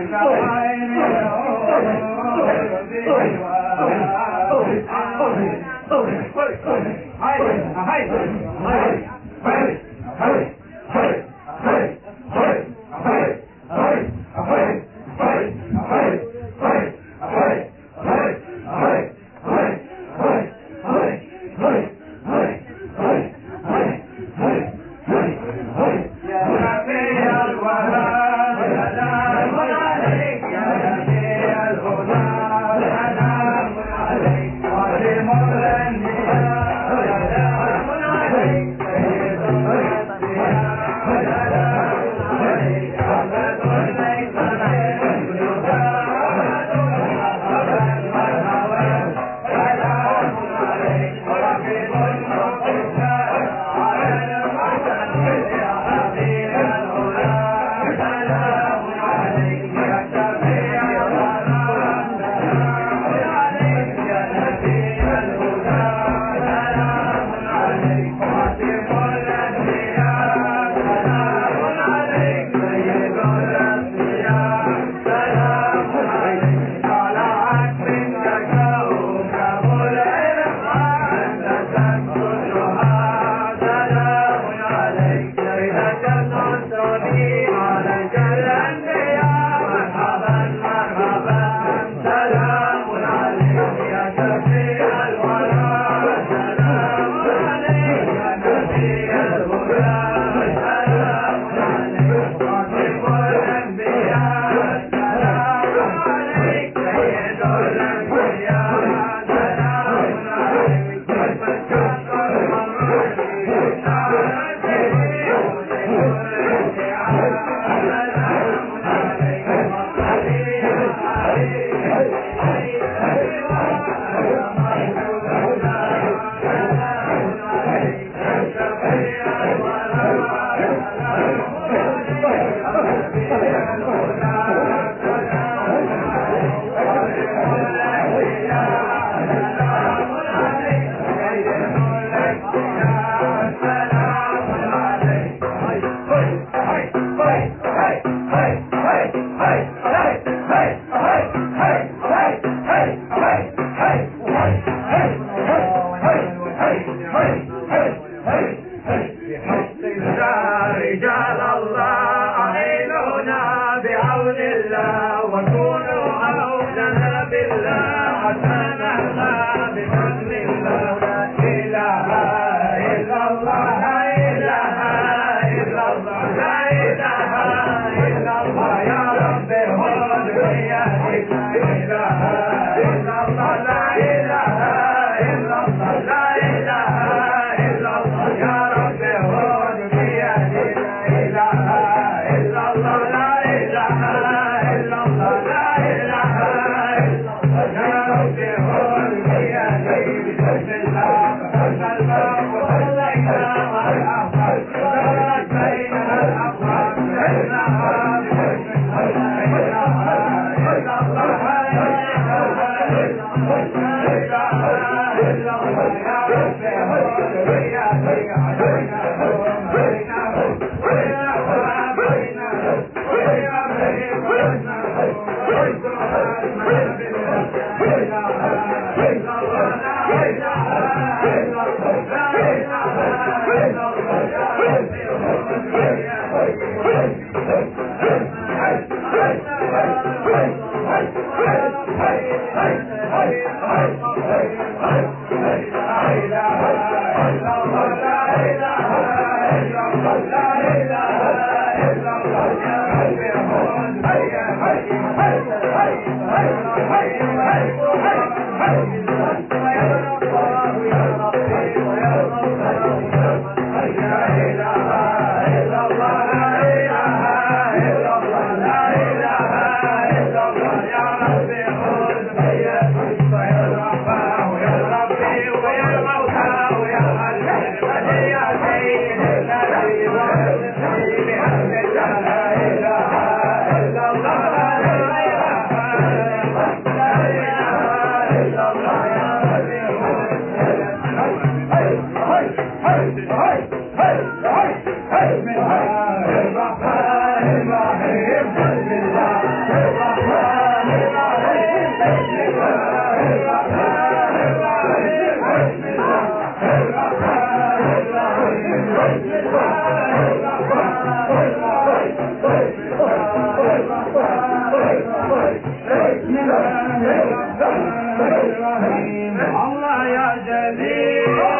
はい。Tchau. out. Hey! Hey! hey. Allah ya Celil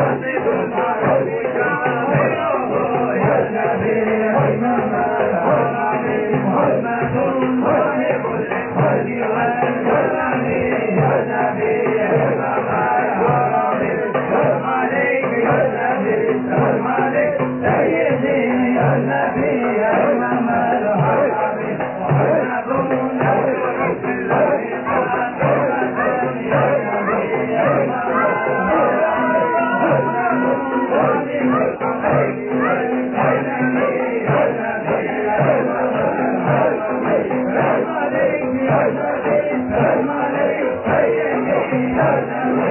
Amém.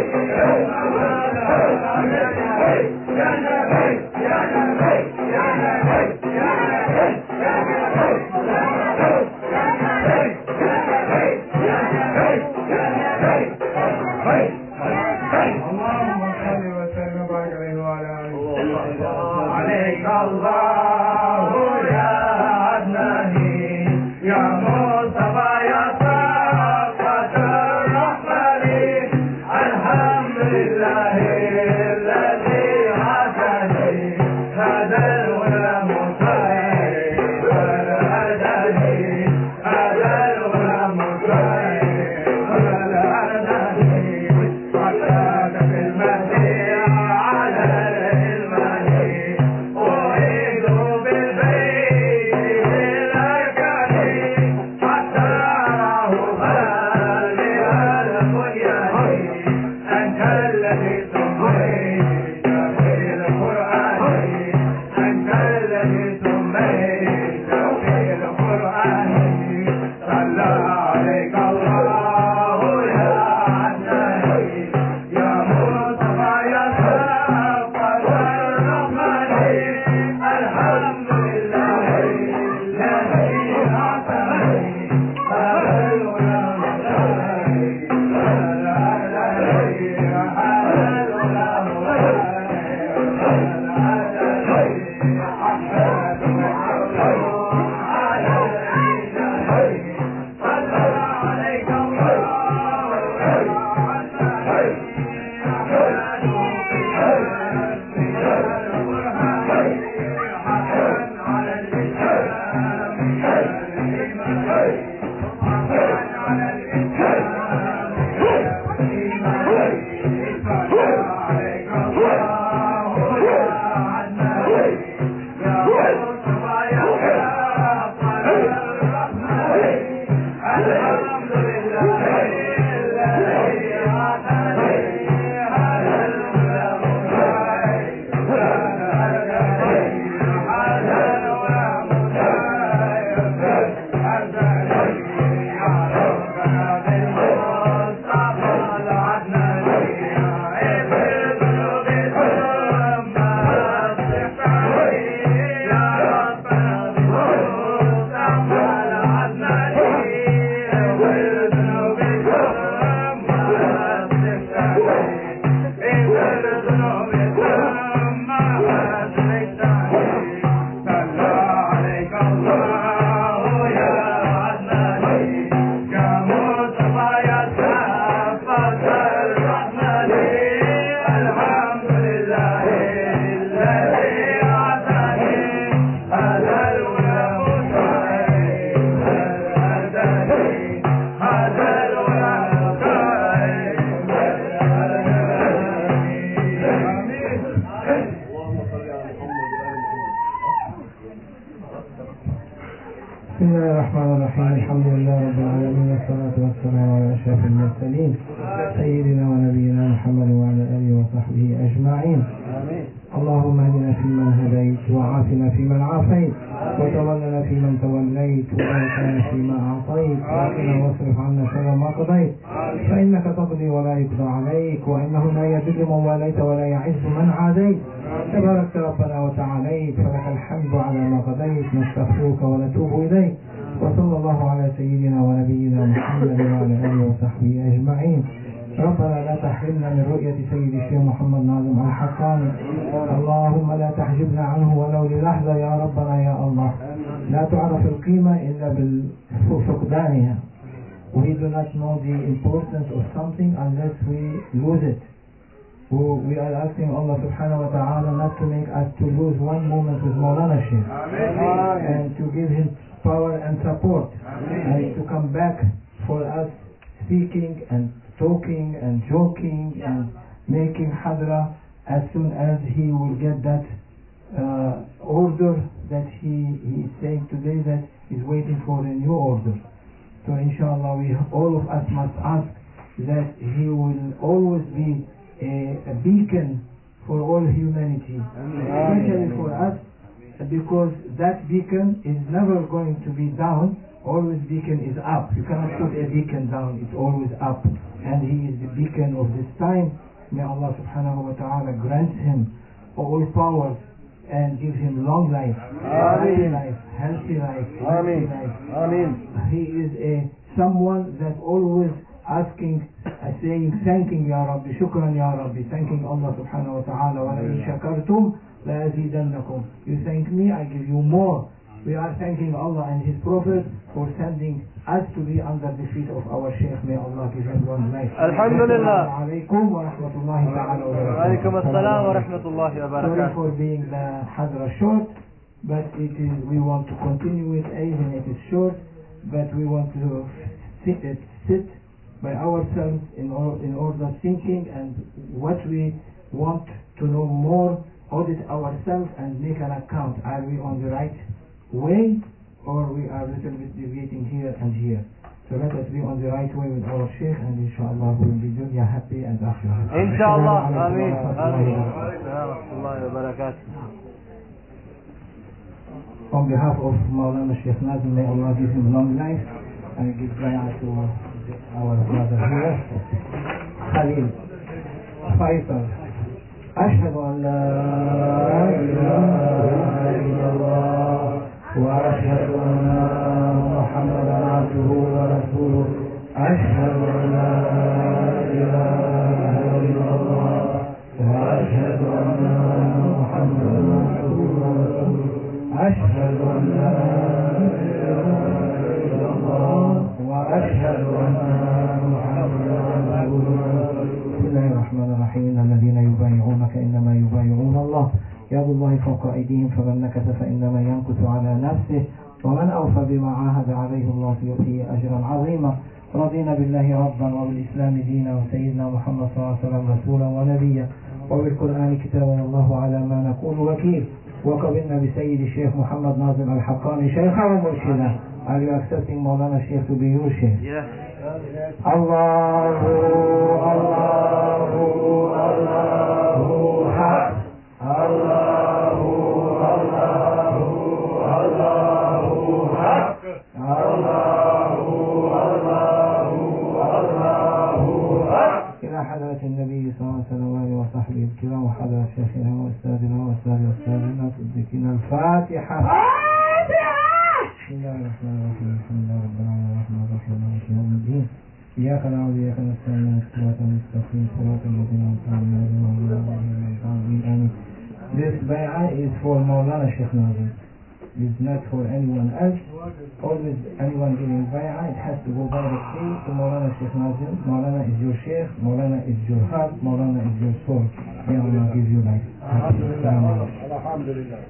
بسم الله الرحمن الرحيم. الحمد لله رب العالمين والصلاة والسلام على أشرف المرسلين سيدنا ونبينا محمد وعلى آله وصحبه أجمعين. اللهم اهدنا فيمن هديت وعافنا فيمن عافيت وتولنا فيمن توليت وبارك فيما أعطيت وقنا واصرف عنا شر ما قضيت. فإنك تقضي ولا يقضى عليك وإنه لا يذل من واليت ولا يعز من عاديت. تباركت ربنا وتعاليت فلك الحمد على ما قضيت نستغفرك ونتوب إليك. وصلى الله على سيدنا ونبينا محمد وعلى آله وصحبه أجمعين. ربنا لا تحرمنا من رؤية سيد الشيخ محمد ناظم الحقاني. اللهم لا تحجبنا عنه ولو للحظة يا ربنا يا الله. لا تعرف القيمة إلا بفقدانها We do not know the importance of something unless we lose it. We are asking Allah subhanahu wa ta'ala not to make us to lose one moment with Maulana Sheikh. And to give him power and support. And to come back for us speaking and talking and joking and making hadra as soon as he will get that uh, order that he, he is saying today that is waiting for a new order. So inshallah we all of us must ask that he will always be a, a beacon for all humanity, especially for us because that beacon is never going to be down, always beacon is up. You cannot put a beacon down, it's always up. And he is the beacon of this time. May Allah subhanahu wa ta'ala grant him all powers and give him long life, happy life, healthy life, healthy life. He is a someone that always asking, uh, saying, thanking Ya Rabbi, shukran Ya Rabbi, thanking Allah subhanahu wa ta'ala, wa in shakartum la. You thank me, I give you more. We are thanking Allah and His Prophet for sending us to be under the feet of our Shaykh. May Allah give him one life. Alhamdulillah. Alaikum wa rahmatullahi wa barakatuh. wa rahmatullahi wa barakatuh. Sorry for being the Hadra short, but it is, we want to continue it even if it is short, but we want to sit, sit by ourselves in, all, in order thinking and what we want to know more, audit ourselves and make an account. Are we on the right way or we are a little bit deviating here and here? So let us be on the right way with our Sheikh and inshallah we will be dunya happy and akhirah. Inshallah. Ameen. On behalf of Maulana Sheikh Nazim, may Allah give him long life and give bayah to our brother here, Khalil Faisal. أشهد أن لا إله إلا الله وأشهد أن محمدا عبده ورسوله. أشهد أن لا إله إلا الله وأشهد أن محمدا عبده ورسوله. أشهد أن لا وأشهد أن محمدا بسم الله الرحمن الرحيم. الذين يبايعونك إنما يبايعون الله. يد الله فوق أيديهم فمن نكث فإنما ينكث على نفسه. ومن أوفى بما عاهد عليه الله فيؤتيه أجرا عظيما. رضينا بالله ربا وبالإسلام دينا وسيدنا محمد صلى الله عليه وسلم رسولا ونبيا. وبالقرآن كتابا والله على ما نقول وكيل. وقبلنا بسيد الشيخ محمد ناظم الحقاني شيخا ومرشدا Are you accepting Maulana Sheikh to be your Sheikh? Yes. الله الله الصراط المستقيم صراط الذين أنعمت عليهم غير المغضوب عليهم This bay'ah is for Maulana Sheikh Nazim. It's not for anyone else. Always anyone giving bay'ah, it has to go directly to Maulana Sheikh Nazim. Maulana is your Sheikh, Maulana is your heart, Maulana is your soul. May Allah give you life. Assalamu alaikum. Alhamdulillah.